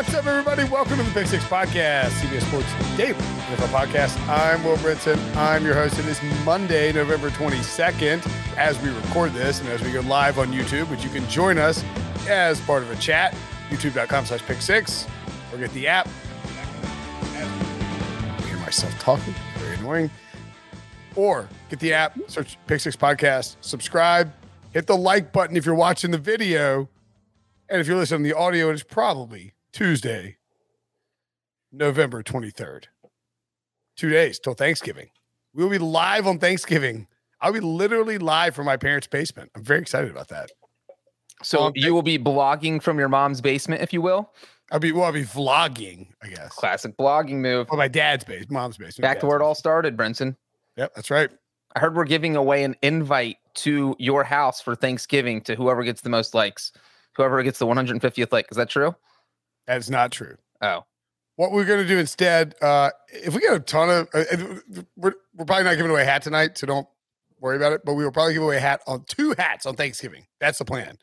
What's up, everybody? Welcome to the Pick Six Podcast, CBS Sports Daily NFL Podcast. I'm Will Brinson. I'm your host. It is Monday, November 22nd, as we record this and as we go live on YouTube, which you can join us as part of a chat, youtube.com slash pick six, or get the app. I hear myself talking, very annoying. Or get the app, search Pick Six Podcast, subscribe, hit the like button if you're watching the video. And if you're listening to the audio, it's probably Tuesday, November 23rd. Two days till Thanksgiving. We'll be live on Thanksgiving. I'll be literally live from my parents' basement. I'm very excited about that. So Um, you will be blogging from your mom's basement, if you will. I'll be well, I'll be vlogging, I guess. Classic blogging move. Well, my dad's base, mom's basement. Back to where it all started, Brinson. Yep, that's right. I heard we're giving away an invite to your house for Thanksgiving to whoever gets the most likes, whoever gets the 150th like. Is that true? That's not true. Oh, What we're going to do instead, uh, if we get a ton of, uh, uh, we're, we're probably not giving away a hat tonight, so don't worry about it. But we will probably give away a hat on two hats on Thanksgiving. That's the plan.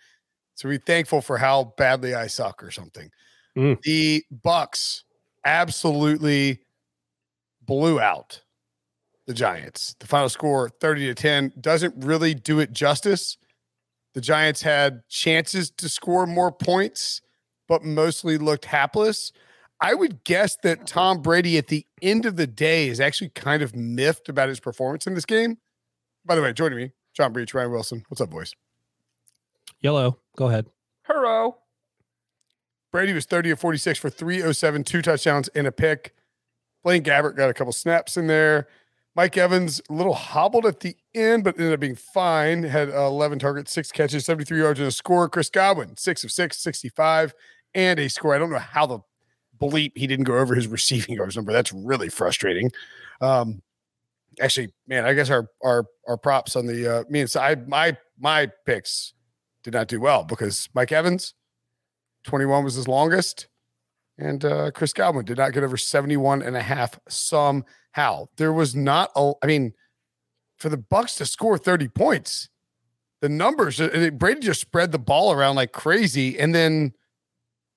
So be thankful for how badly I suck or something. Mm. The Bucs absolutely blew out the Giants. The final score, 30 to 10, doesn't really do it justice. The Giants had chances to score more points, but mostly looked hapless. I would guess that Tom Brady at the end of the day is actually kind of miffed about his performance in this game. By the way, joining me, John Breech, Ryan Wilson. What's up, boys? Yellow, go ahead. hurrah. Brady was 30 of 46 for 307, two touchdowns and a pick. Blaine Gabbert got a couple snaps in there. Mike Evans, a little hobbled at the end, but ended up being fine. Had uh, 11 targets, six catches, 73 yards, and a score. Chris Godwin, six of six, 65, and a score. I don't know how the bleep he didn't go over his receiving yards number. That's really frustrating. Um, actually, man, I guess our our our props on the uh, me and so I my my picks did not do well because Mike Evans, 21 was his longest. And uh, Chris Godwin did not get over 71 and a half somehow. There was not a, I mean, for the Bucs to score 30 points, the numbers, uh, Brady just spread the ball around like crazy. And then,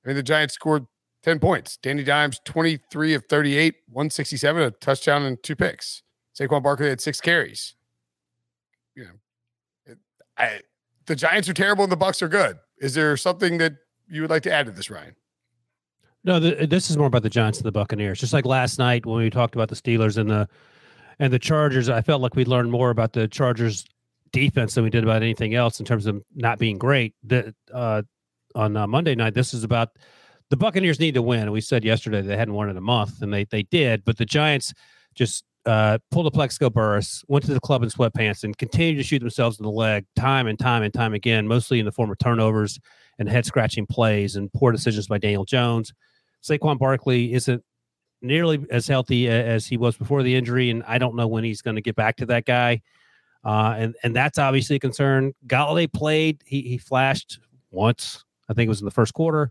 I mean, the Giants scored 10 points. Danny Dimes, 23 of 38, 167, a touchdown and two picks. Saquon Barkley had six carries. You know, it, I, the Giants are terrible and the Bucs are good. Is there something that you would like to add to this, Ryan? No, the, this is more about the Giants and the Buccaneers. Just like last night when we talked about the Steelers and the and the Chargers, I felt like we learned more about the Chargers defense than we did about anything else in terms of not being great. That uh, on uh, Monday night, this is about the Buccaneers need to win. We said yesterday they hadn't won in a month, and they they did, but the Giants just uh, pulled a Plaxico Burress, went to the club in sweatpants, and continued to shoot themselves in the leg time and time and time again, mostly in the form of turnovers and head scratching plays and poor decisions by Daniel Jones. Saquon Barkley isn't nearly as healthy as he was before the injury, and I don't know when he's going to get back to that guy. Uh, and and that's obviously a concern. Golladay played; he he flashed once. I think it was in the first quarter.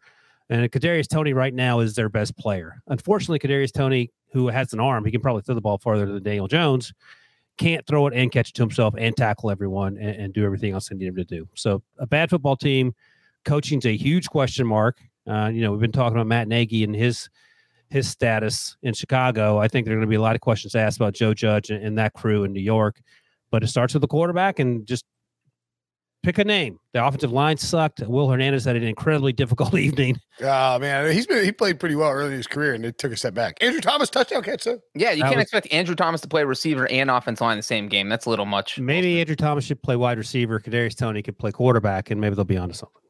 And Kadarius Toney right now is their best player. Unfortunately, Kadarius Toney, who has an arm, he can probably throw the ball farther than Daniel Jones. Can't throw it and catch it to himself and tackle everyone and, and do everything else they need him to do. So a bad football team. Coaching's a huge question mark. Uh, you know, we've been talking about Matt Nagy and his his status in Chicago. I think there are going to be a lot of questions asked about Joe Judge and, and that crew in New York. But it starts with the quarterback and just pick a name. The offensive line sucked. Will Hernandez had an incredibly difficult evening. Oh man, he's been he played pretty well early in his career, and it took a step back. Andrew Thomas touchdown catch though. Yeah, you That can't was- expect Andrew Thomas to play receiver and offense line the same game. That's a little much. Maybe Andrew Thomas should play wide receiver. Kadarius Toney could play quarterback, and maybe they'll be onto something.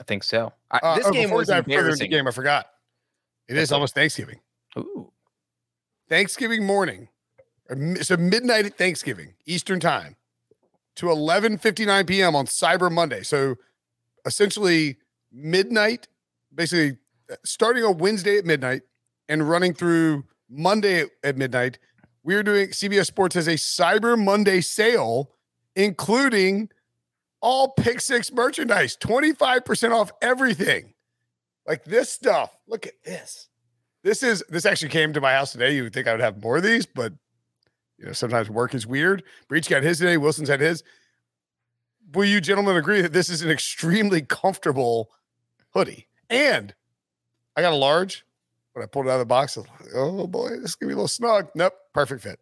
I think so. I, Uh, this oh, game was dive the embarrassing. game, I forgot. It is That's almost Thanksgiving. Ooh. Thanksgiving morning. or mi- So midnight at Thanksgiving, Eastern time. To 11:59 p.m. on Cyber Monday. So essentially midnight, basically uh, starting on Wednesday at midnight and running through Monday at midnight. We're doing CBS Sports has a Cyber Monday sale, including all Pick Six merchandise, 25% off everything. Like this stuff. Look at this. This is this actually came to my house today. You would think I would have more of these, but you know, sometimes work is weird. Breech got his today. Wilson's had his. Will you gentlemen agree that this is an extremely comfortable hoodie? And I got a large. When I pulled it out of the box, like, oh boy, this is gonna be a little snug. Nope, perfect fit.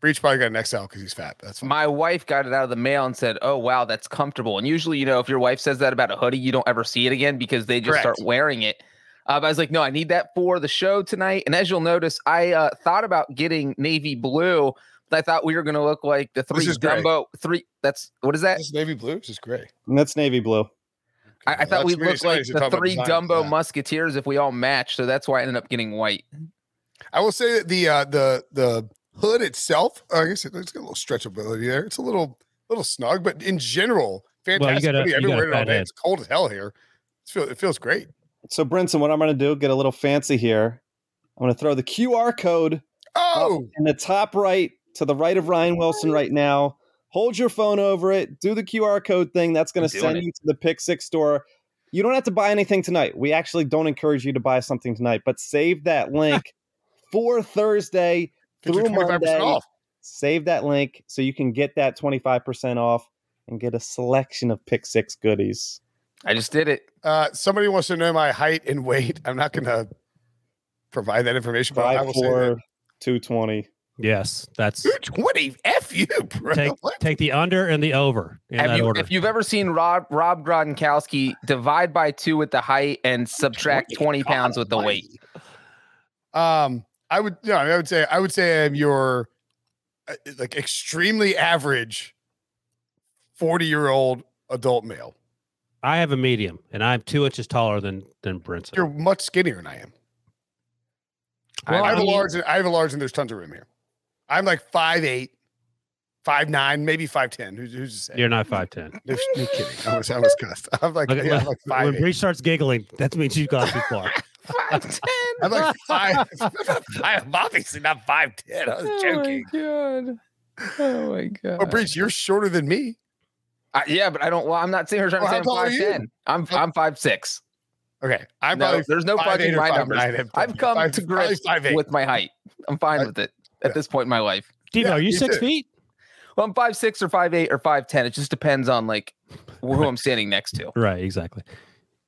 Breech probably got an XL because he's fat. That's fine. My wife got it out of the mail and said, "Oh wow, that's comfortable." And usually, you know, if your wife says that about a hoodie, you don't ever see it again because they just start wearing it. Uh, but I was like, "No, I need that for the show tonight." And as you'll notice, I uh, thought about getting navy blue, but I thought we were going to look like the three is gray. Dumbo three. That's what is that? This navy blue, this is gray. And that's navy blue. I, I Well, thought we looked like the three design. Dumbo Yeah. Musketeers if we all matched. So that's why I ended up getting white. I will say that the uh, the the hood itself, uh, I guess it, it's got a little stretchability there. It's a little little snug, but in general, fantastic. got a- hoodie. you I've got a it all day. It's cold as hell here. It's feel, it feels great. So, Brinson, what I'm going to do, get a little fancy here. I'm going to throw the QR code Oh, in the top right to the right of Ryan Wilson right now. Hold your phone over it. Do the QR code thing. That's going to send it. you to the Pick Six store. You don't have to buy anything tonight. We actually don't encourage you to buy something tonight, but save that link for Thursday through 25% Monday. off. Save that link so you can get that 25% off and get a selection of Pick Six goodies. I just did it. Uh, somebody wants to know my height and weight. I'm not going to provide that information, but I Five will say four, that. two twenty. Yes, that's 20 F you, bro. take take the under and the over in Have that you, order. if you've ever seen Rob Rob Gronkowski divide by two with the height and subtract 20 pounds with the weight. Um, I would, no, I would say, I would say I'm your uh, like extremely average 40 year old adult male. I have a medium, and I'm two inches taller than than Brinson. You're much skinnier than I am. Well, I have I a mean- large, I have a large, and there's tons of room here. I'm like five eight, five nine, maybe five ten. Who's who's to say? You're not five ten. No, no kidding. I was, I was cussed. I'm like, Look, yeah, I'm like five when eight. Breech starts giggling, that means you've gone too far. five ten. I'm like five. I'm obviously not five ten. I was joking. Oh my God. Oh my god. Oh, Breech, you're shorter than me. Uh, yeah, but I don't. Well, I'm not seeing her trying Well, to how say tall I'm five ten. I'm I'm five six. Okay, I'm No, probably there's no five fudging eight my five numbers. nine. I'm I've come five- to grips five eight. with my height. I'm fine I- with it yeah. at this point in my life. Debo, Yeah, are you me six too. feet? Well, I'm five six or five eight or five ten. It just depends on like who I'm standing next to. Right, exactly.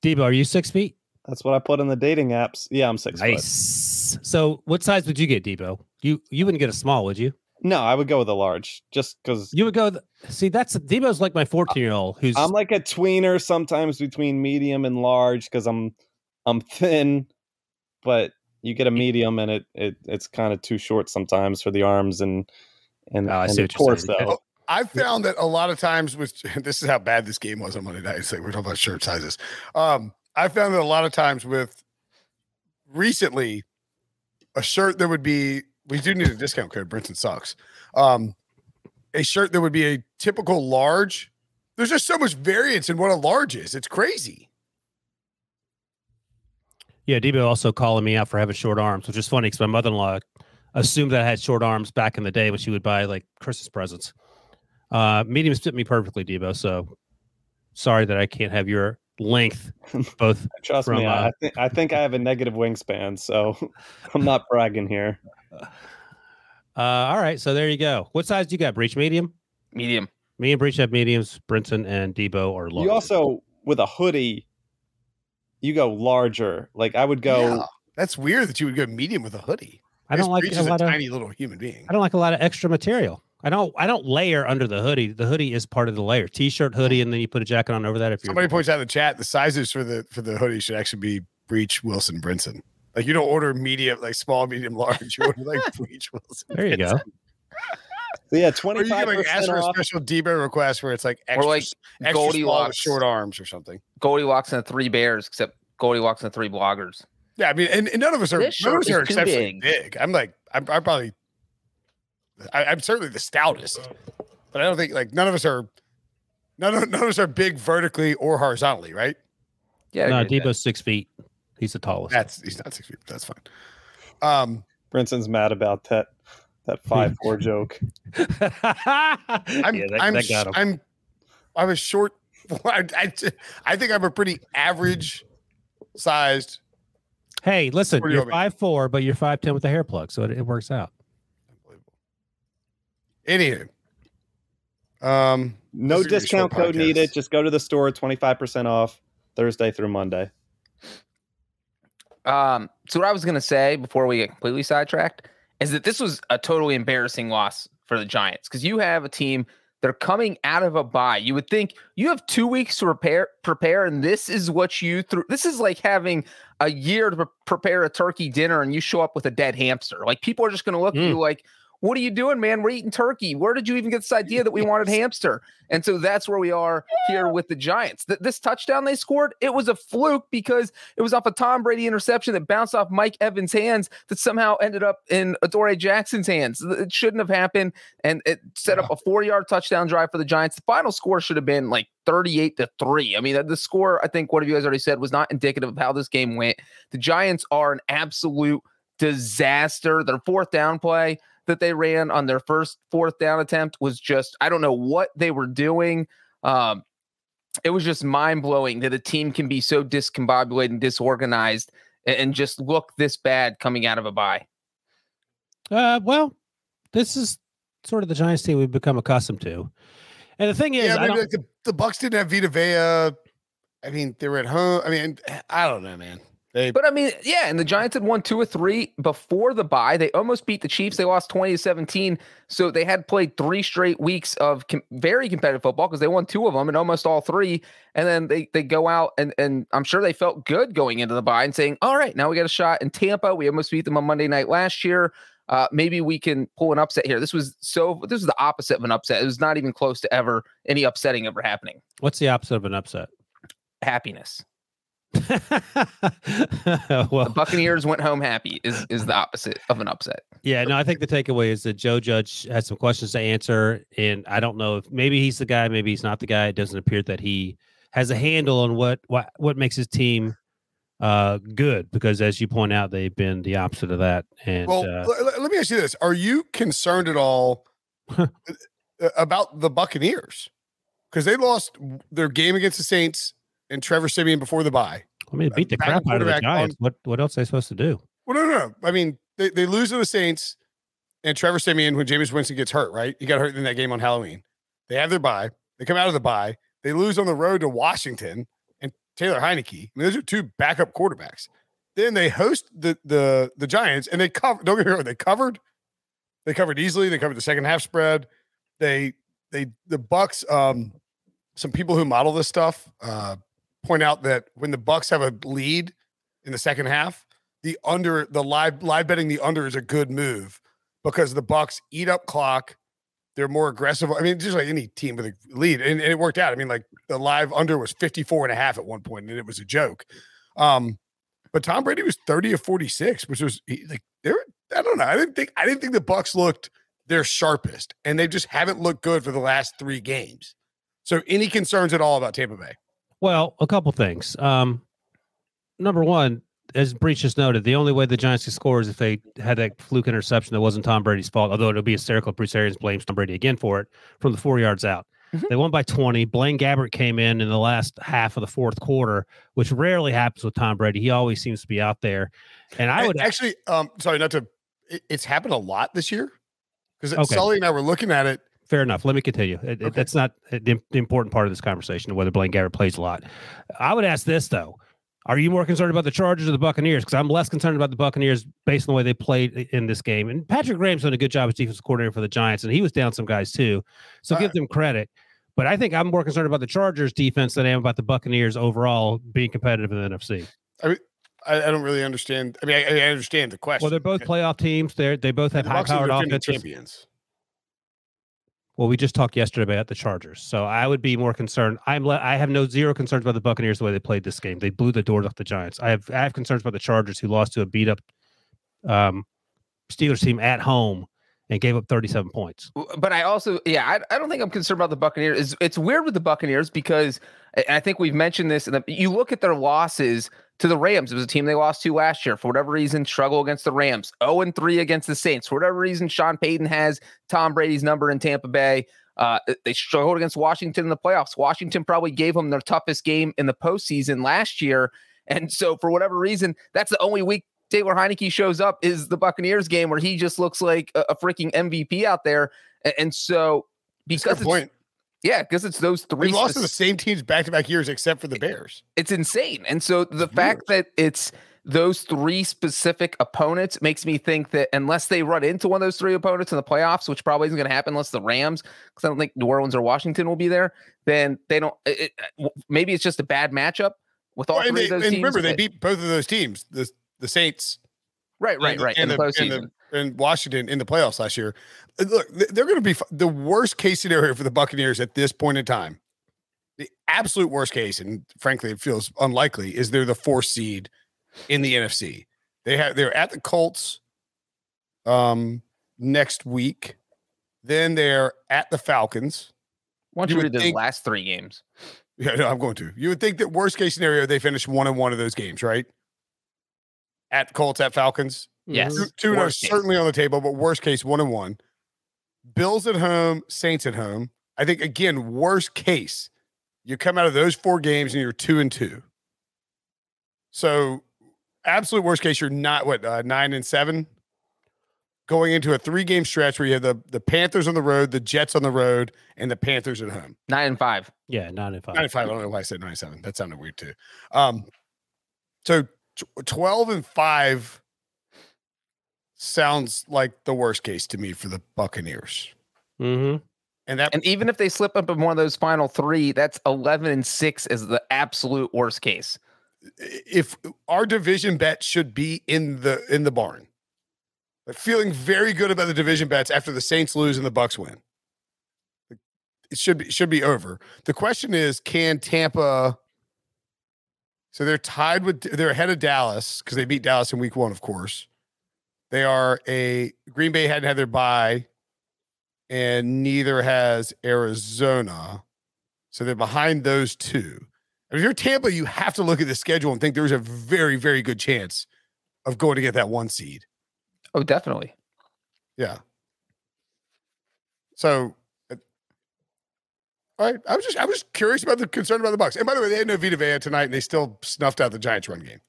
Debo, are you six feet? That's what I put in the dating apps. Yeah, I'm six foot. So, what size would you get, Debo? You you wouldn't get a small, would you? No, I would go with a large, just because You would go. th- see, that's Debo's like my 14 year old who's I'm like a tweener sometimes between medium and large because I'm I'm thin, but you get a medium and it, it it's kind of too short sometimes for the arms and and, Oh, I and see the what you're saying. torso. I found that a lot of times with this is how bad this game was on Monday night. It's like we're talking about shirt sizes. Um, I found that a lot of times with recently a shirt that would be we do need a discount code. Brinson sucks. Um, a shirt that would be a typical large. There's just so much variance in what a large is. It's crazy. yeah. Debo also calling me out for having short arms, which is funny because my mother in law assumed that I had short arms back in the day when she would buy like Christmas presents. Uh, mediums fit me perfectly, Debo. So sorry that I can't have your length. Both. Trust from, me, uh, I think I think I have a negative wingspan, so I'm not bragging here. Uh, all right. So there you go. What size do you got? Breech medium. Medium. Me and Breech have mediums. Brinson and Debo are large. You also with a hoodie, you go larger. Like I would go. Yeah. That's weird that you would go medium with a hoodie. I don't like Breech a is a lot of. tiny little human being. I don't like a lot of extra material. I don't. I don't layer under the hoodie. The hoodie is part of the layer. T-shirt, hoodie, and then you put a jacket on over that. If you're Somebody points out in the chat the sizes for the for the hoodie should actually be Breech Wilson Brinson. Like you don't order medium, like small, medium, large. You order like Breech Wilson. there you go. So yeah, Or twenty you can five like ask for a percent off. special Debo request where it's like extra, or like extra small Goldilocks. short arms or something. Goldilocks and the three bears, except Goldilocks and the three bloggers. Yeah, I mean, and, and none of us are This none of us are exceptionally big. big. I'm like, I'm, I'm probably, I, I'm certainly the stoutest. but I don't think like none of us are none of, none of us are big vertically or horizontally, right? Yeah, I no, agree with that. Debo's six feet. He's the tallest. That's he's not six feet. But that's fine. Um, Brinson's mad about that that five four joke. I'm yeah, that, I'm that got him. I'm I'm a short. I, I, I think I'm a pretty average sized. hey, listen, you you're five four, but you're five ten with a hair plug, so it, it works out. Anywho, um, No This is gonna be a discount code podcast. needed. Just go to the store, twenty five percent off Thursday through Monday. Um, so what I was gonna say before we get completely sidetracked is that this was a totally embarrassing loss for the Giants because you have a team that are coming out of a bye. You would think you have two weeks to prepare, prepare, and this is what you threw. This is like having a year to pre- prepare a turkey dinner, and you show up with a dead hamster. Like people are just gonna look at you like. What are you doing, man? We're eating turkey. Where did you even get this idea that we wanted hamster? And so that's where we are here with the Giants. Th- this touchdown they scored, it was a fluke because it was off a Tom Brady interception that bounced off Mike Evans' hands that somehow ended up in Adoree' Jackson's hands. It shouldn't have happened, and it set up a four-yard touchdown drive for the Giants. The final score should have been like 38 to 3. I mean, the score, I think one of you guys already said, was not indicative of how this game went. The Giants are an absolute disaster. Their fourth down play that they ran on their first fourth down attempt was just, I don't know what they were doing. Um, it was just mind blowing that a team can be so discombobulated and disorganized and, and just look this bad coming out of a bye. Uh, well, this is sort of the Giants team we've become accustomed to. And the thing is, yeah, I maybe don't, like the the Bucs didn't have Vita Vea. I mean, they were at home. I mean, I don't know, man. They But I mean, yeah, and the Giants had won two or three before the bye. They almost beat the Chiefs. They lost 20 to 17. So they had played three straight weeks of com- very competitive football because they won two of them and almost all three. And then they they go out and and I'm sure they felt good going into the bye and saying, all right, now we got a shot in Tampa. We almost beat them on Monday night last year. Uh, maybe we can pull an upset here. This was so this was the opposite of an upset. It was not even close to ever any upsetting ever happening. what's the opposite of an upset? Happiness. well, The Buccaneers went home happy is is the opposite of an upset. Yeah, no, I think the takeaway is that Joe Judge has some questions to answer, and I don't know if maybe he's the guy, maybe he's not the guy. It doesn't appear that he has a handle on what what what makes his team uh good because, as you point out, they've been the opposite of that. And well, uh, l- l- let me ask you this: Are you concerned at all about the Buccaneers because they lost their game against the Saints and Trevor Siemian before the bye? I mean, beat the crap out of the quarterback on- Giants. What what else are they supposed to do? Well, no, no, no. I mean, they, they lose to the Saints and Trevor Siemian when Jameis Winston gets hurt, right? He got hurt in that game on Halloween. They have their bye. They come out of the bye. They lose on the road to Washington and Taylor Heinicke. I mean, those are two backup quarterbacks. Then they host the the the Giants and they cover. Don't get me wrong, they covered. They covered easily. They covered the second half spread. They they the Bucs. Um, some people who model this stuff uh, point out that when the Bucs have a lead in the second half, the under the live live betting the under is a good move because the Bucs eat up clock. They're more aggressive. I mean, just like any team with a lead, and, and it worked out. I mean, like the live under was 54 and a half at one point, and it was a joke. Um, but Tom Brady was 30 of 46, which was like they were, I don't know. I didn't think I didn't think the Bucs looked their sharpest, and they just haven't looked good for the last three games. So, any concerns at all about Tampa Bay? Well, a couple things. Um, number one, as Breech just noted, the only way the Giants could score is if they had that fluke interception that wasn't Tom Brady's fault. Although it'll be hysterical if Bruce Arians blames Tom Brady again for it from the four yards out. Mhm. They won by 20. Blaine Gabbert came in in the last half of the fourth quarter, which rarely happens with Tom Brady. He always seems to be out there. And I A- would actually, um, sorry, not to. It, it's happened a lot this year because Okay. Sully and I were looking at it. Fair enough. Let me continue. It- it- that's not the, the important part of this conversation, whether Blaine Gabbert plays a lot. I would ask this, though. Are you more concerned about the Chargers or the Buccaneers? Because I'm less concerned about the Buccaneers based on the way they played in this game. And Patrick Graham's done a good job as defensive coordinator for the Giants, and he was down some guys too. So give Right. them credit. But I think I'm more concerned about the Chargers defense than I am about the Buccaneers overall being competitive in the NFC. I, mean, I don't really understand. I mean, I, I understand the question. Well, they're both playoff teams. They're they both have high powered offenses. champions. Well, we just talked yesterday about the Chargers, so I would be more concerned. I'm le- I have no zero concerns about the Buccaneers the way they played this game. They blew the doors off the Giants. I have I have concerns about the Chargers who lost to a beat up um, Steelers team at home and gave up 37 points. But I also, yeah, I, I don't think I'm concerned about the Buccaneers. It's, it's weird with the Buccaneers because I think we've mentioned this. And you look at their losses to the Rams. It was a team they lost to last year for whatever reason. Struggle against the Rams. 0 and 3 against the Saints for whatever reason. Sean Payton has Tom Brady's number in Tampa Bay. Uh, they struggled against Washington in the playoffs. Washington probably gave them their toughest game in the postseason last year. And so, for whatever reason, that's the only week Taylor Heinicke shows up is the Buccaneers game where he just looks like a, a freaking MVP out there. And, so because point. Yeah, because it's those three. We lost to the same teams back to back years, except for the Bears. It's insane, and so the it's fact weird. that it's those three specific opponents makes me think that unless they run into one of those three opponents in the playoffs, which probably isn't going to happen unless the Rams, because I don't think New Orleans or Washington will be there, then they don't. It, maybe it's just a bad matchup with all well, three they, of those and teams. Remember, they beat both of those teams. The the Saints Right, right, and, right. And, in the, the, the and, the, and Washington in the playoffs last year. Uh, look, they're going to be the worst case scenario for the Buccaneers at this point in time. The absolute worst case, and frankly, it feels unlikely, is they're the fourth seed in the NFC. They have they're at the Colts um next week. Then they're at the Falcons. Why don't you, you read the last three games? Yeah, no, I'm going to. You would think that worst case scenario, they finish one and one of those games, right? At Colts at Falcons. Yes. Two, two are certainly on the table, but worst case, one and one. Bills at home, Saints at home. I think again, worst case, you come out of those four games and you're two and two. So, absolute worst case, you're not what uh, nine and seven. Going into a three game stretch where you have the the Panthers on the road, the Jets on the road, and the Panthers at home. Nine and five. Yeah, nine and five. Nine and five. I don't know why I said nine and seven. That sounded weird too. Um, so 12 and 5 sounds like the worst case to me for the Buccaneers. Mm-hmm. And that and even if they slip up in one of those final three, that's 11 and 6 is the absolute worst case. If our division bet should be in the in the barn. But feeling very good about the division bets after the Saints lose and the Bucs win. It should be should be over. The question is can Tampa so they're tied with they're ahead of Dallas because they beat Dallas in week one, of course. They are a Green Bay hadn't had their bye, and neither has Arizona. So they're behind those two. If you're Tampa, you have to look at the schedule and think there's a very, very good chance of going to get that one seed. Oh, definitely. Yeah. So all right. I was just I was curious about the concern about the Bucs. And by the way, they had no Vita Vea tonight, and they still snuffed out the Giants' run game.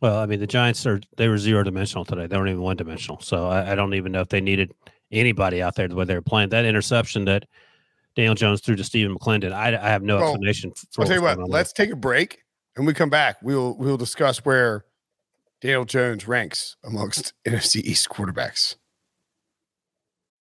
Well, I mean, the Giants are they were zero dimensional today. They weren't even one dimensional. So I, I, don't even know if they needed anybody out there the way they were playing. That interception that Daniel Jones threw to Stephen McClendon, I, I have no well, explanation. For I'll tell you what. Let's there. take a break, and we come back. We'll we'll discuss where Daniel Jones ranks amongst NFC East quarterbacks.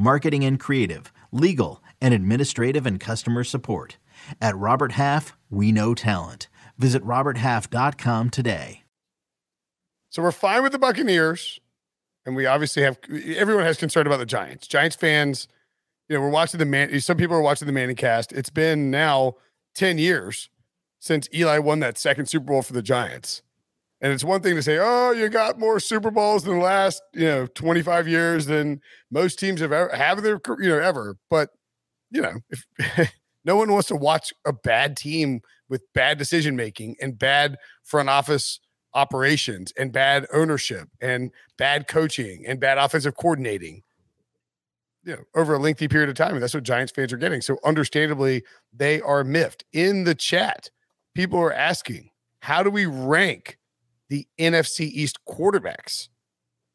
marketing and creative, legal, and administrative and customer support. At Robert Half, we know talent. Visit RobertHalf.com today. So we're fine with the Buccaneers, and we obviously have everyone has concern about the Giants. Giants fans, you know, we're watching the man. Some people are watching the Manning cast. It's been now 10 years since Eli won that second Super Bowl for the Giants. And it's one thing to say, oh, you got more Super Bowls in the last, you know, 25 years than most teams have ever have their, you know, ever. But, you know, if no one wants to watch a bad team with bad decision making and bad front office operations and bad ownership and bad coaching and bad offensive coordinating you know over a lengthy period of time. And that's what giants fans are getting. So understandably they are miffed. In the chat people are asking how do we rank the nfc east quarterbacks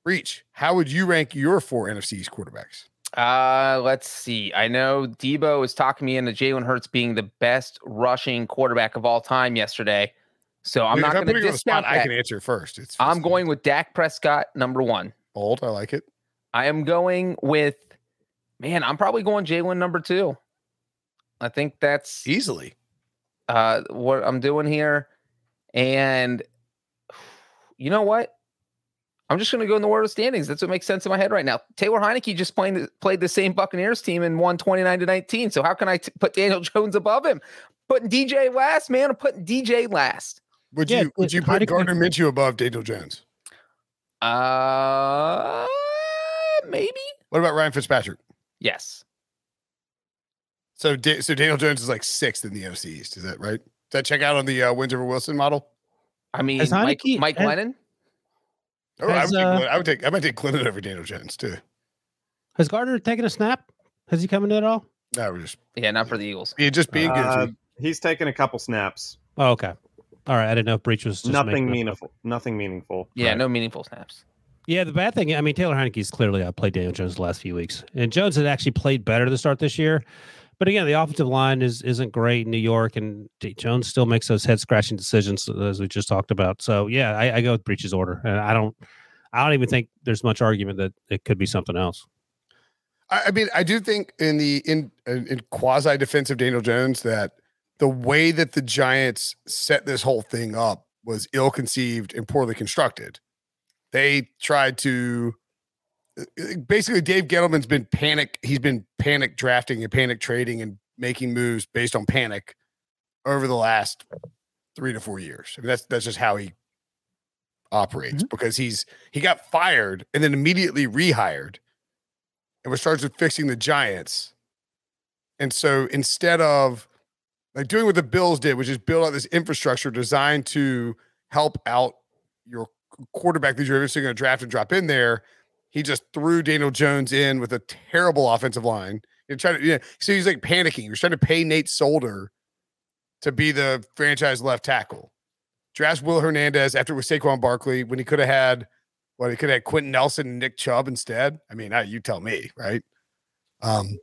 reach how would you rank your four nfc east quarterbacks Uh, let's see. I know Debo is talking me into Jalen Hurts being the best rushing quarterback of all time yesterday. So I'm If not going to you spot, i can answer first it's I'm going with Dak Prescott, number one. bold i like it I am going with, man, I'm probably going Jalen, number two. I think that's easily uh, what I'm doing here. And you know what? I'm just going to go in the order of standings. That's what makes sense in my head right now. Taylor Heinicke just playing the, played the same Buccaneers team and won 29 to 19. So how can I t- put Daniel Jones above him? Putting DJ last, man. I'm putting DJ last. would Yeah, you would you put do you- gardner minshew above daniel jones Uh, maybe. what about ryan fitzpatrick Yes. So, Da- so Daniel Jones is like sixth in the NFC East. Is that right? Does that check out on the uh, wins over Wilson model? I mean, Has Mike, Heinicke- Mike has- Glennon. Oh, I, would take, uh, Glenn- I would take. I might take Clinton over Daniel Jones too. Has Gardner taken a snap? Has he come in at all? No, we're just Yeah, not for the Eagles. being just being Uh, good. he's taken a couple snaps. Oh, okay. All right. I didn't know if Breech was just Nothing making up- meaningful. Nothing meaningful. Yeah, Right. no meaningful snaps. Yeah, the bad thing, I mean, Taylor Heinicke's clearly outplayed Daniel Jones the last few weeks, and Jones had actually played better to start this year. But again, the offensive line is isn't great in New York, and D- Jones still makes those head scratching decisions as we just talked about. So yeah, I, I go with Breech's order, and I don't, I don't even think there's much argument that it could be something else. I, I mean, I do think in the in in quasi defensive Daniel Jones that the way that the Giants set this whole thing up was ill conceived and poorly constructed. They tried to uh, basically Dave Gettleman's been panic. He's been panic drafting and panic trading and making moves based on panic over the last three to four years. I mean, that's that's just how he operates mm-hmm. because he's he got fired and then immediately rehired and was charged with fixing the Giants. And so instead of like doing what the Bills did, which is build out this infrastructure designed to help out your quarterback that you're eventually going to draft and drop in there, he just threw Daniel Jones in with a terrible offensive line. You're trying to, yeah. So he's like panicking. Was trying to pay Nate Solder to be the franchise left tackle. Drafts Will Hernandez after it was Saquon Barkley when he could have had what he could have had Quenton Nelson and Nick Chubb instead. I mean, I, you tell me, right? Um,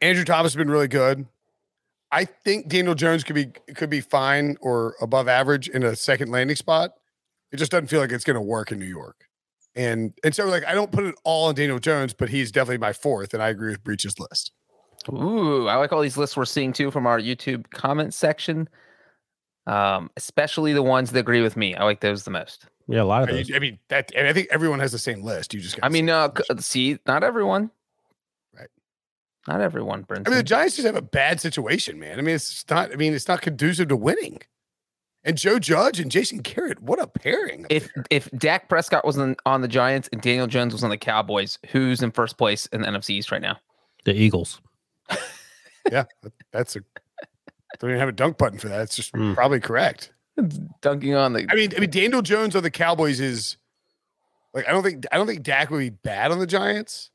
Andrew Thomas has been really good. I think Daniel Jones could be could be fine or above average in a second landing spot. It just doesn't feel like it's going to work in New York. And and so like I don't put it all on Daniel Jones, but he's definitely my fourth, and I agree with Breech's list. Ooh, I like all these lists we're seeing too from our YouTube comment section. Um, especially the ones that agree with me. I like those the most. Yeah, a lot of I, those. I mean that, and I think everyone has the same list. You just got I mean, uh, see, not everyone. Right. Not everyone, Brinson. I mean, the Giants just have a bad situation, man. I mean, it's not. I mean, it's not conducive to winning. And Joe Judge and Jason Garrett, what a pairing! if there. if Dak Prescott was on, on the Giants and Daniel Jones was on the Cowboys, who's in first place in the NFC East right now? The Eagles. yeah, that's a. Don't even have a dunk button for that. It's just Mm. probably correct. Dunking on the I mean, I mean, Daniel Jones on the Cowboys is like I don't think I don't think Dak would be bad on the Giants,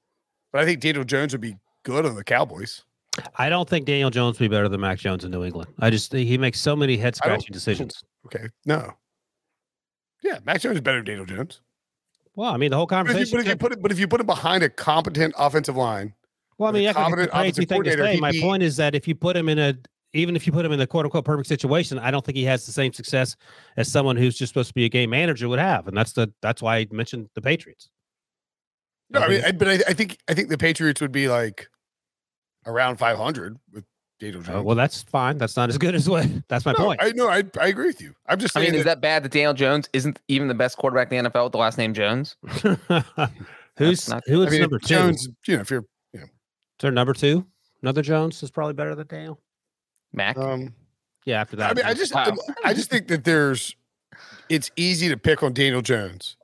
but I think Daniel Jones would be good on the Cowboys. I don't think Daniel Jones will be better than Mac Jones in New England. I just think he makes so many head scratching decisions. Okay, no. Yeah, Max Jones is better than Daniel Jones. Well, I mean, the whole But if, you, conversation. but if you put it, but if you put it behind a competent offensive line, Well, I mean, a competent offensive thing to coordinator, say. My point is that if you put him in a, even if you put him in the quote unquote perfect situation, I don't think he has the same success as someone who's just supposed to be a game manager would have, and that's the that's why I mentioned the Patriots. no, I mean, I, but I, I think I think the Patriots would be like around 500 with Daniel Jones. Uh, well, that's fine. That's not as good as what. That's my no, point. I know. I, I agree with you. I'm just I mean, is that, that bad that Daniel Jones isn't even the best quarterback in the NFL with the last name Jones? who's not- who I mean, number two? Jones, you know, if you're, you know, there number two? Another Jones is probably better than Daniel. Mac. Um, Yeah, after that. I mean, I just, Wow. I just think that there's, it's easy to pick on Daniel Jones.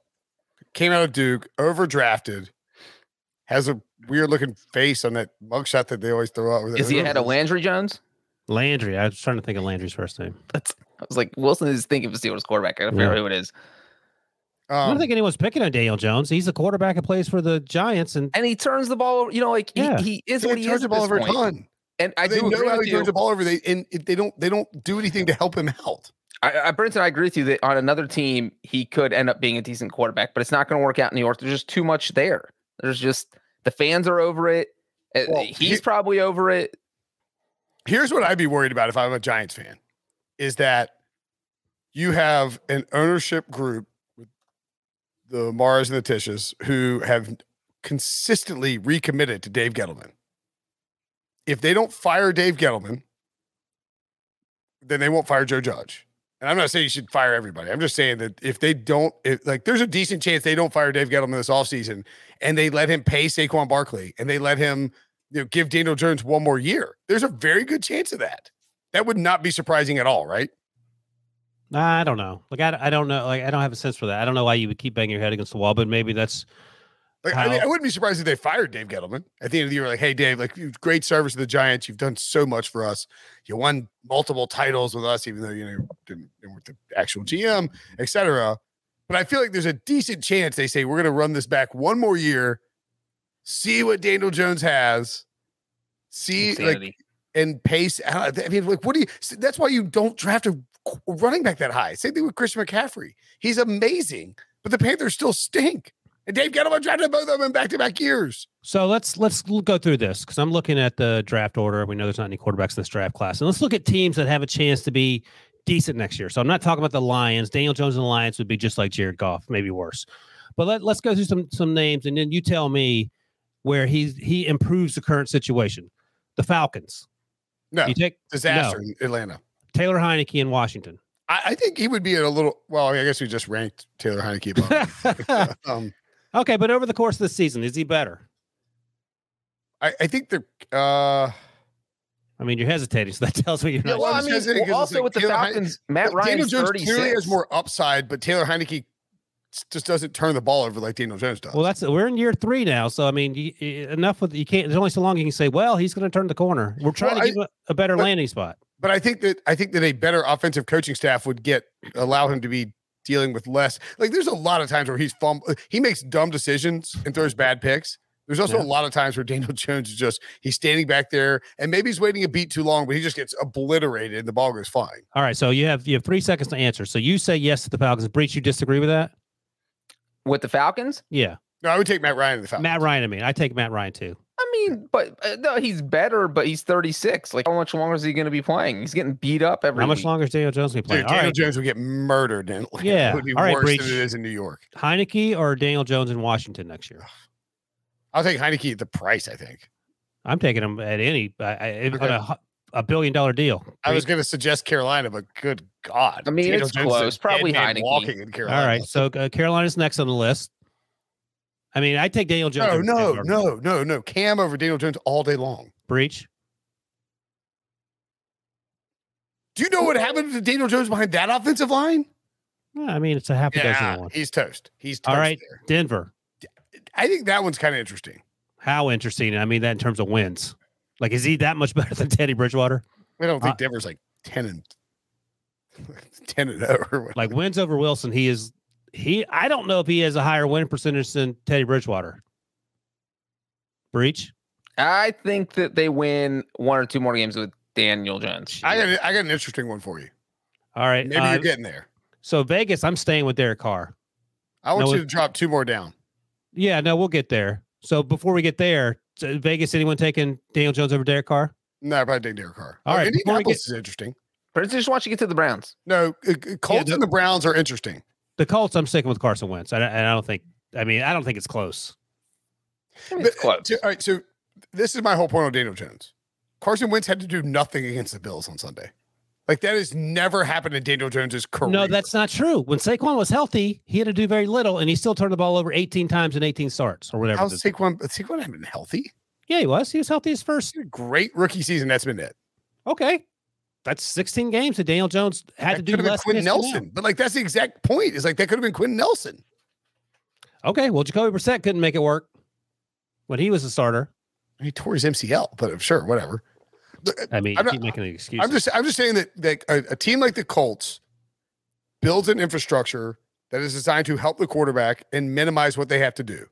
Came out of Duke, overdrafted, has a weird looking face on that mugshot that they always throw out. with Is he ahead of Landry Jones? Landry. I was trying to think of Landry's first name. That's. I was like, Wilson is thinking of a Steelers quarterback. I don't Yeah. know who it is. I Um, don't think anyone's picking on Daniel Jones. He's the quarterback that plays for the Giants, and And he turns the ball. over, You know, like Yeah. he, he is they what he turns is the ball over a point. ton. And I they do know how he you. turns the ball over. They and they don't they don't do anything to help him out. I, I, Brinson, I agree with you that on another team he could end up being a decent quarterback, but it's not going to work out in New York. There's just too much there. There's just the fans are over it. Uh, Well, He's he- probably over it. Here's what I'd be worried about if I'm a Giants fan is that you have an ownership group with the Maras and the Tisches who have consistently recommitted to Dave Gettleman. If they don't fire Dave Gettleman, then they won't fire Joe Judge. And I'm not saying you should fire everybody. I'm just saying that if they don't, if, like, there's a decent chance they don't fire Dave Gettleman this offseason and they let him pay Saquon Barkley and they let him you know, give Daniel Jones one more year. There's a very good chance of that. That would not be surprising at all, right? I don't know. Like I, I don't know. Like I don't have a sense for that. I don't know why you would keep banging your head against the wall, but maybe that's Like, I, mean, I wouldn't be surprised if they fired Dave Gettleman at the end of the year. Like, hey, Dave, like, great service to the Giants. You've done so much for us. You won multiple titles with us, even though you know didn't, didn't work the actual GM, etc. But I feel like there's a decent chance they say we're going to run this back one more year, see what Daniel Jones has, see like and pace. I I mean, like, what do you? That's why you don't draft a running back that high. Same thing with Christian McCaffrey. He's amazing, but the Panthers still stink. And Dave Gettleman drafted both of them in back to back years. so. Let's let's go through this because I'm looking at the draft order. We know there's not any quarterbacks in this draft class, and let's look at teams that have a chance to be decent next year. So I'm not talking about the Lions. Daniel Jones and the Lions would be just like Jared Goff, maybe worse. But let, let's go through some some names, and then you tell me where he's he improves the current situation. The Falcons. No, You take disaster in Atlanta. Taylor Heinicke in Washington. I, I think he would be at a little. Well, I guess we just ranked Taylor Heinicke. above. um, okay, but over the course of the season, is he better? I, I think they're. Uh, I mean, you're hesitating, so that tells me you're Yeah, not. well, I I'm mean, hesitant 'cause well, also like with the Taylor Heine- Falcons, Matt Daniel Ryan's Jones 36. clearly has more upside, but Taylor Heinicke just doesn't turn the ball over like Daniel Jones does. Well, that's we're in year three now, so I mean, you, you- enough with you can't. There's only so long you can say, "Well, he's going to turn the corner." We're trying Well, to I- give him a, a better but- landing spot. but I think that I think that a better offensive coaching staff would get allow him to be dealing with less. Like there's a lot of times where he's fum- he makes dumb decisions and throws bad picks. There's also Yeah. a lot of times where Daniel Jones is just he's standing back there and maybe he's waiting a beat too long, but he just gets obliterated and the ball goes flying. All right, so you have you have three seconds to answer. So you say yes to the Falcons. Breech, you disagree with that? with the Falcons. Yeah, No, I would take Matt Ryan in the Falcons. Matt Ryan. I mean, I take Matt Ryan too. I mean, but uh, no, he's better, but he's 36. Like, how much longer is he going to be playing? He's getting beat up every How much week. longer is Daniel Jones going to be Dude, playing? All Daniel right, Jones would get murdered in Atlanta. Yeah. It would be All right, worse Breech. than it is in New York. Heinicke or Daniel Jones in Washington next year? I'll take Heinicke at the price, I think. I'm taking him at any I, I, on Okay. a, a billion dollar deal. I was going to suggest Carolina, but good God. I mean, Daniel it's Jones close. Probably dead Heinicke. walking in Carolina. All right, so uh, Carolina's next on the list. I mean, I take Daniel Jones. No, no, no, no, no. Cam over Daniel Jones all day long. Breech. Do you know what happened to Daniel Jones behind that offensive line? I mean, it's a half a dozen Yeah, one. he's toast. He's toast All right, there. Denver. I think that one's kind of interesting. How interesting. I mean that in terms of wins. Like, is he that much better than Teddy Bridgewater? I don't think Uh, Denver's like 10 and 10 and 0 or what. Like wins over Wilson, he is he I don't know if he has a higher win percentage than Teddy Bridgewater. Breech. I think that they win one or two more games with Daniel Jones. I got I got an interesting one for you. All right. Maybe uh, you're getting there. so Vegas, I'm staying with Derek Carr. I want no, you to drop two more down. Yeah, no, we'll get there. So before we get there, so Vegas, anyone taking Daniel Jones over Derek Carr? No, I probably take Derek Carr. All Oh, right, before we Indianapolis is interesting. But I just want you to get to the Browns. No, uh, uh, Colts the- and the Browns are interesting. The Colts, I'm sticking with Carson Wentz. I, and I don't think. I mean, I don't think it's close. I mean, But, it's close. so- all right, so this is my whole point on Daniel Jones. Carson Wentz had to do nothing against the Bills on Sunday. Like that has never happened in Daniel Jones's career. No, that's not true. When Saquon was healthy, he had to do very little, and he still turned the ball over 18 times in 18 starts or whatever. how's Saquon. Saquon hasn't been healthy. Yeah, he was. He was healthy his first. Great rookie season. That's been it. Okay. That's 16 games that Daniel Jones had That to do could have been less. Quinn out. Nelson, but like that's the exact point. Is like that could have been Quinn Nelson. Okay. Well, Jacoby Brissett couldn't make it work when he was a starter. He tore his MCL, but I'm sure whatever. Uh, I mean, I'm not- keep making the excuse. I'm just I'm just saying that that a, a team like the Colts builds an infrastructure that is designed to help the quarterback and minimize what they have to do.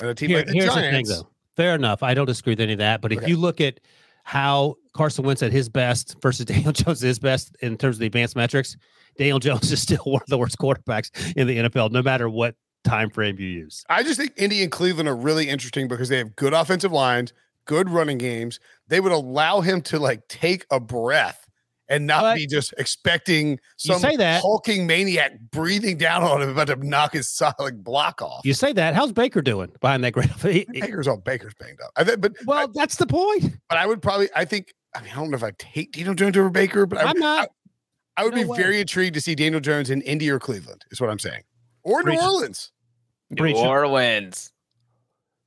And a team Here- like the here's Giants, the thing, though. Fair enough. I don't disagree with any of that. But if Okay. you look at how Carson Wentz at his best versus Daniel Jones at his best in terms of the advanced metrics, Daniel Jones is still one of the worst quarterbacks in the NFL, no matter what time frame you use. I just think Indy and Cleveland are really interesting because they have good offensive lines, good running games. They would allow him to like take a breath and not But- be just expecting some say that. hulking maniac breathing down on him about to knock his solid block off. You say that. How's Baker doing behind that great? he- he- Baker's all Baker's banged up. I think, but well, that's the point. but I would probably I think I mean I don't know if I take Daniel Jones over Baker, but I, I'm not. I, I would no be way. very intrigued to see Daniel Jones in Indy or Cleveland. Is what I'm saying, or Breech. New Orleans. New Orleans.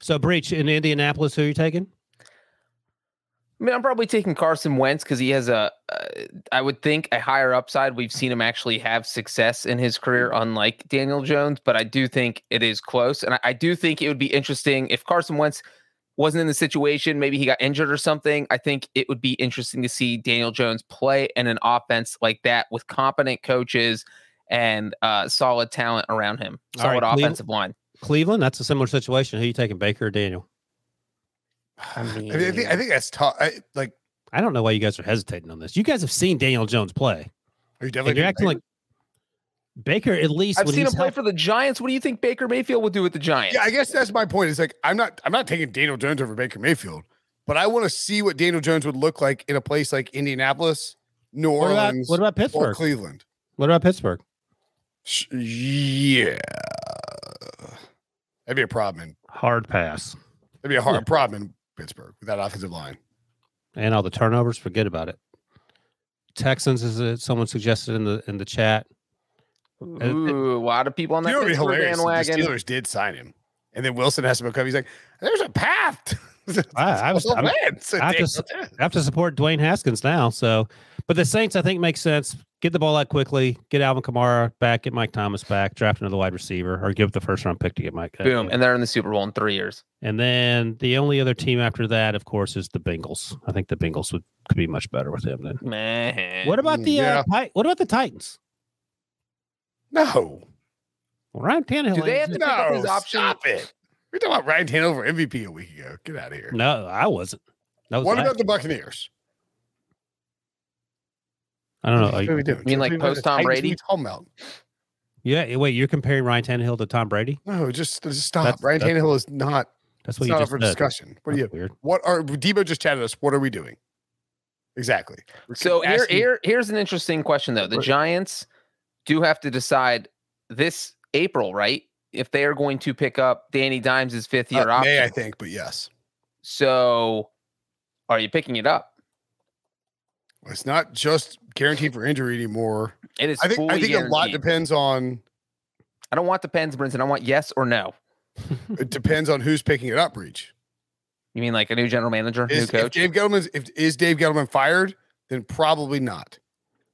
So, Breech in Indianapolis, who are you taking? I mean, I'm probably taking Carson Wentz because he has a, uh, I would think, a higher upside. We've seen him actually have success in his career, unlike Daniel Jones. But I do think it is close, and I, I do think it would be interesting if Carson Wentz wasn't in the situation. Maybe he got injured or something. I think it would be interesting to see Daniel Jones play in an offense like that with competent coaches and uh, solid talent around him, solid Cleve- offensive line. Cleveland. That's a similar situation. Who are you taking, Baker or Daniel? I I, mean, I think I think that's tough. I, like, I don't know why you guys are hesitating on this. You guys have seen Daniel Jones play. are you definitely you're acting like Baker, at least I've when seen he's him play healthy- for the Giants. What do you think Baker Mayfield would do with the Giants? Yeah, I guess that's my point. It's like I'm not I'm not taking Daniel Jones over Baker Mayfield, but I want to see what Daniel Jones would look like in a place like Indianapolis, New What about, Orleans, what about or Pittsburgh? Cleveland. What about Pittsburgh? Yeah, that'd be a problem. Hard pass. that'd be a hard problem in Pittsburgh with that offensive line. And all the turnovers, forget about it. Texans is it someone suggested in the in the chat. Uh, Ooh, a lot of people on You that know, it'd be Pittsburgh hilarious. bandwagon. The Steelers did sign him, and then Wilson has to become. He's like, "There's a path." I- I was- Well, I'm- man, I have to Daniel s- Jones. I have to support Dwayne Haskins now. So, but the Saints, I think, makes sense. Get the ball out quickly. Get Alvin Kamara back. Get Mike Thomas back. Draft another wide receiver, or give the first round pick to get Mike. uh, Boom, and they're in the Super Bowl in three years. And then the only other team after that, of course, is the Bengals. I think the Bengals would could be much better with him then. Man, What about the yeah. uh, what about the Titans? No, Well, Ryan Tannehill. Do they have to pick up his option? stop it. We're talking about Ryan Tannehill for MVP a week ago. Get out of here. no, I wasn't. That was What about the year. Buccaneers? I don't know. Are What you- we doing? You mean like What are we- post Tom Titans, Brady? you talking yeah, wait. You're comparing Ryan Tannehill to Tom Brady? No, just, just stop. That's- Ryan that's- Tannehill is not. That's what you not up just for said. discussion. What are you? Weird. What are Debo just chatted us? What are we doing? Exactly. We're So here, here, here's an interesting question though. The Right. Giants do have to decide this April, right? If they are going to pick up Danny Dimes' fifth year uh, option. May I think, but yes, So, are you picking it up? It's not just guaranteed for injury anymore. It is. I think I think a lot depends on I don't want the Pens, Brinson. I want yes or no. it depends on who's picking it up. Breech You mean like a new general manager, new is if coach? Dave Gettleman's if is Dave Gettleman fired, then probably not.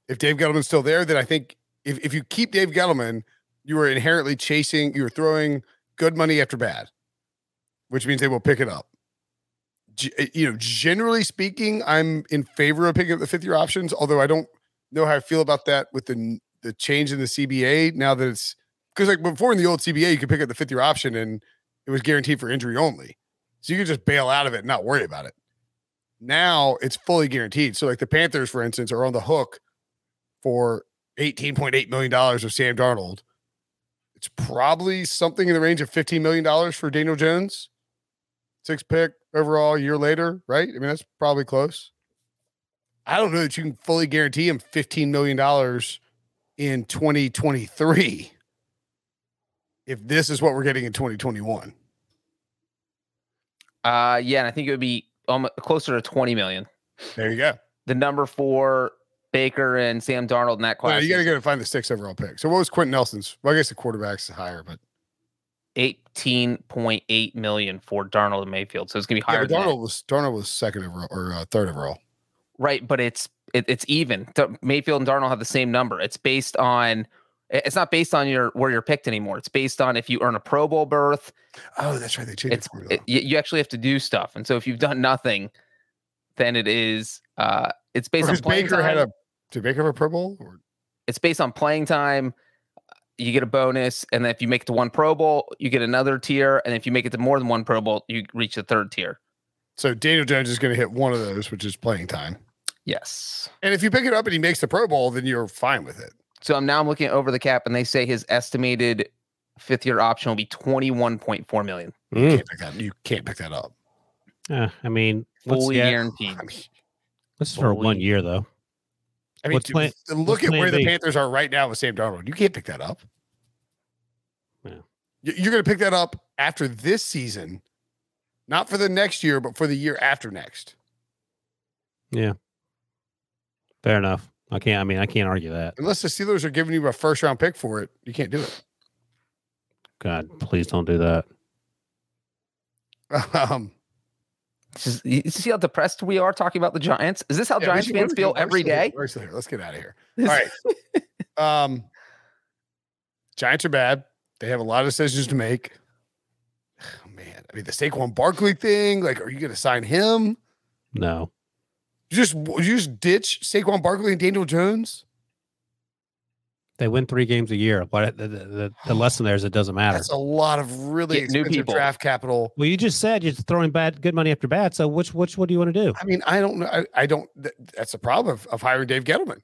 If Dave Gettleman's still there, then I think if, if you keep Dave Gettleman, you are inherently chasing, you are throwing good money after bad, which means they will pick it up. Eh, you know, generally speaking, I'm in favor of picking up the fifth year options, although I don't know how I feel about that with the the change in the CBA now that it's because like before in the old CBA, you could pick up the fifth year option and it was guaranteed for injury only. So you could just bail out of it and not worry about it. Now it's fully guaranteed. So like the Panthers, for instance, are on the hook for $18.8 million of Sam Darnold. It's probably something in the range of $15 million for Daniel Jones. Six pick overall a year later, right? I mean, that's probably close. I don't know that you can fully guarantee him $15 million in 2023 if this is what we're getting in 2021. Uh, yeah, and I think it would be almost closer to 20 million. There you go. The number four Baker and Sam Darnold in that Well, class. you got to go to find the six overall pick. So what was Quenton Nelson's? Well, I guess the quarterback's higher, but eighteen point eight million for Darnold and Mayfield. So it's gonna be Yeah, higher. than. Darnold was Darnold was second overall or uh, third overall. Right, but it's it, it's even. Mayfield and Darnold have the same number. It's based on. It's not based on your where you're picked anymore. It's based on if you earn a Pro Bowl berth. Oh, that's right. They changed It's the it, you actually have to do stuff, and so if you've done nothing, then it is. uh It's based on Because playing Baker had a did Baker have a Pro Bowl? Or, It's based on playing time. You get a bonus, and then if you make it to one Pro Bowl, you get another tier, and if you make it to more than one Pro Bowl, you reach the third tier. so Daniel Jones is going to hit one of those, which is playing time. Yes. And if you pick it up and he makes the Pro Bowl, then you're fine with it. So I'm now I'm looking over the cap, and they say his estimated fifth year option will be 21.4 million, You Mm. can't pick that. You can't pick that up. Yeah, I mean, fully guaranteed. I mean, this is for one year though. I mean, What's dude, plan- look what's at where the Panthers are right now with Sam Darnold. You can't pick that up. Yeah. You- You're going to pick that up after this season, not for the next year, but for the year after next. Yeah. Fair enough. I can't. I mean, I can't argue that. Unless the Steelers are giving you a first round pick for it, you can't do it. God, please don't do that. Um, It's just- you see how depressed we are talking about the Giants? Is this how yeah, Giants should- fans feel we're every still here. day? We're still here. Let's get out of here. All right. Um, Giants are bad. They have a lot of decisions to make. Oh, man, I mean the Saquon Barkley thing. Like, are you going to sign him? No. You just you just ditch Saquon Barkley and Daniel Jones? They win three games a year. But the, the, the, the lesson there is it doesn't matter. That's a lot of really Get new expensive people. draft capital. Well, you just said you're throwing bad, good money after bad. So which, which, what do you want to do? I mean, I don't know. I, I don't. that's the problem of, of hiring Dave Gettleman.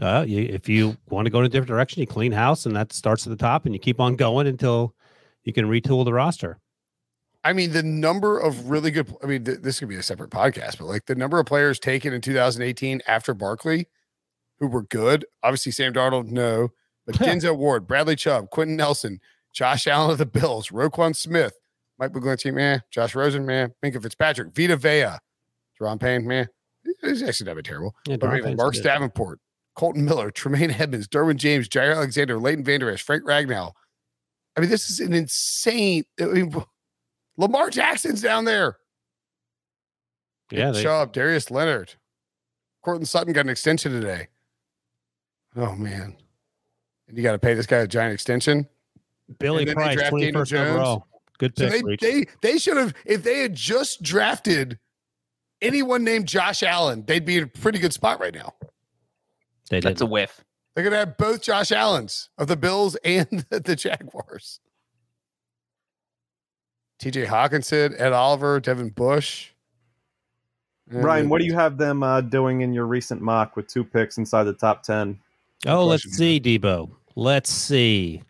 Uh, you, if you want to go in a different direction, you clean house, and that starts at the top, and you keep on going until you can retool the roster. I mean, the number of really good. I mean, th- this could be a separate podcast, but like the number of players taken in 2018 after Barkley, who were good. Obviously, Sam Darnold, no, but Denzel Ward, Bradley Chubb, Quenton Nelson, Josh Allen of the Bills, Roquan Smith, Mike McGlinchey, man, Josh Rosen, man, Minkah Fitzpatrick, Vita Vea, Da'Ron Payne, man. He's actually not been terrible. Yeah, But I mean, Mark. Davenport, Kolton Miller, Tremaine Edmunds, Derwin James, Jaire Alexander, Leighton Vander Esch, Frank Ragnow. I mean, this is an insane. I mean, Lamar Jackson's down there. Yeah, Nick they, Chubb, Darius Leonard, Courtland Sutton got an extension today. Oh man, and you got to pay this guy a giant extension. Billy and then they Price, draft twenty Daniel first Jones. overall. Good So they, they they should have if they had just drafted anyone named Josh Allen, they'd be in a pretty good spot right now. They That's did. a whiff. They're gonna have both Josh Allens of the Bills and the Jaguars. TJ Hockenson, Ed Oliver, Devin Bush. Ryan, what do you have them uh, doing in your recent mock with two picks inside the top ten? Oh, let's see, Debo. Let's see.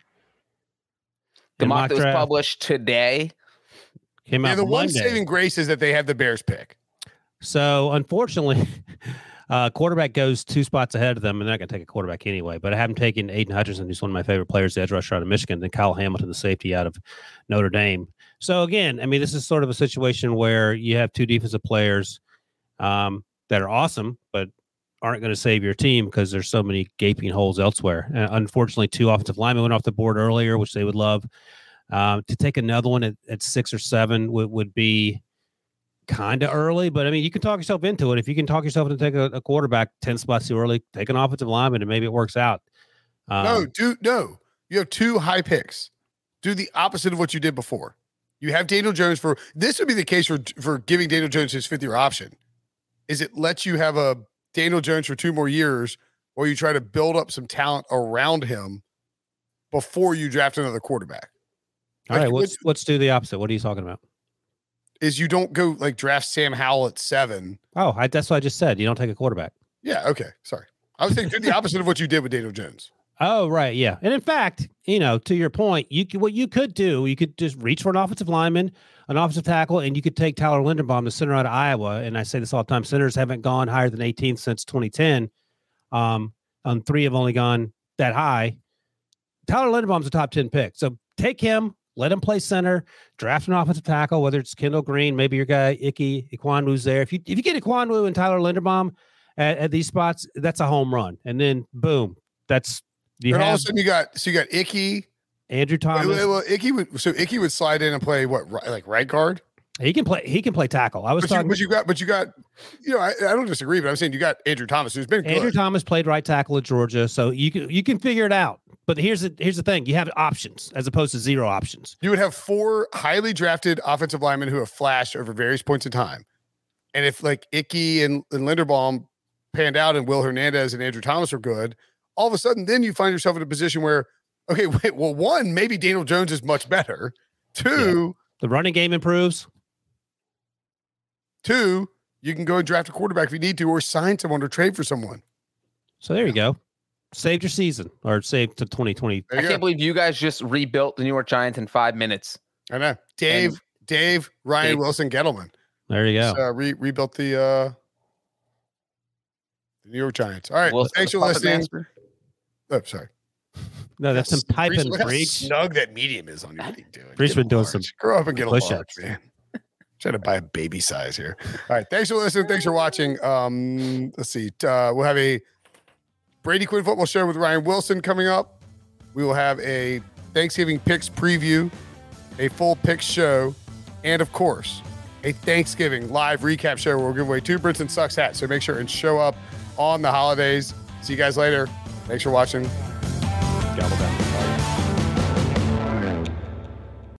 The mock that was draft published today. came Yeah, out the one Monday. saving grace is that they have the Bears pick. So unfortunately, uh, quarterback goes two spots ahead of them, and they're not going to take a quarterback anyway. But I haven't taken Aidan Hutchinson, who's one of my favorite players, the edge rusher out of Michigan, and Kyle Hamilton, the safety out of Notre Dame. So again, I mean, this is sort of a situation where you have two defensive players um, that are awesome, but aren't going to save your team because there's so many gaping holes elsewhere. Uh, unfortunately, two offensive linemen went off the board earlier, which they would love. Um, to take another one at, at six or seven would, would be kind of early, but I mean, you can talk yourself into it. If you can talk yourself into take a, a quarterback 10 spots too early, take an offensive lineman and maybe it works out. Um, no, do no. You have two high picks. Do the opposite of what you did before. You have Daniel Jones for this would be the case for for giving Daniel Jones his fifth year option. Is it lets you have a Daniel Jones for two more years, or you try to build up some talent around him before you draft another quarterback? all right, like, let's, let's do the opposite. What are you talking about? Is you don't go like draft Sam Howell at seven. Oh, I, that's what I just said. You don't take a quarterback. Yeah, okay. Sorry. I was saying do the opposite of what you did with Daniel Jones. Oh, right. Yeah. And in fact, you know, to your point, you could, what you could do, you could just reach for an offensive lineman, an offensive tackle, and you could take Tyler Linderbaum, the center out of Iowa. And I say this all the time centers haven't gone higher than 18th since 2010. Um, on three have only gone that high. Tyler Linderbaum's a top 10 pick. So take him, let him play center, draft an offensive tackle, whether it's Kendall Green, maybe your guy Icky Ekwonu's there. If you if you get Iquanwu and Tyler Linderbaum at, at these spots, that's a home run. And then boom, that's you and all of a sudden you got so you got Icky, Andrew Thomas. Well, well, Icky would so Icky would slide in and play what ri- like right guard. He can play. He can play tackle. I was But you, talking. but you got but you got you know I, I don't disagree, but I'm saying you got Andrew Thomas who's been good. Andrew Thomas played right tackle at Georgia, so you can you can figure it out. But here's the here's the thing: you have options as opposed to zero options. you would have four highly drafted offensive linemen who have flashed over various points in time. And if like Icky and, and Linderbaum panned out and Will Hernandez and Andrew Thomas are good, all of a sudden then you find yourself in a position where, okay, wait, well, one, maybe Daniel Jones is much better. Two, The running game improves. two, you can go and draft a quarterback if you need to, or sign someone or trade for someone. So there you go. Saved your season or saved to 2020. I you can't believe you guys just rebuilt the New York Giants in five minutes. I know. Dave, Dave, Ryan Dave- Wilson, Gettleman. There you go. Uh, re- rebuilt the uh the New York Giants. All right. Wilson, thanks the for puppet listening. master. Oh, sorry. No, that's some Reese, typing look how freak. snug that medium is on you. What are you doing? Reese been doing large. some Grow up and get a large, push-ups. man. Trying to buy a baby size here. All right. Thanks for listening. Thanks for watching. Um, let's see. Uh, we'll have a Brady Quinn football show with Ryan Wilson coming up. We will have a Thanksgiving picks preview, a full picks show, and of course, a Thanksgiving live recap show where we'll give away two Brinson Sucks hats. So make sure and show up on the holidays. See you guys later. Thanks for watching. Gobble down.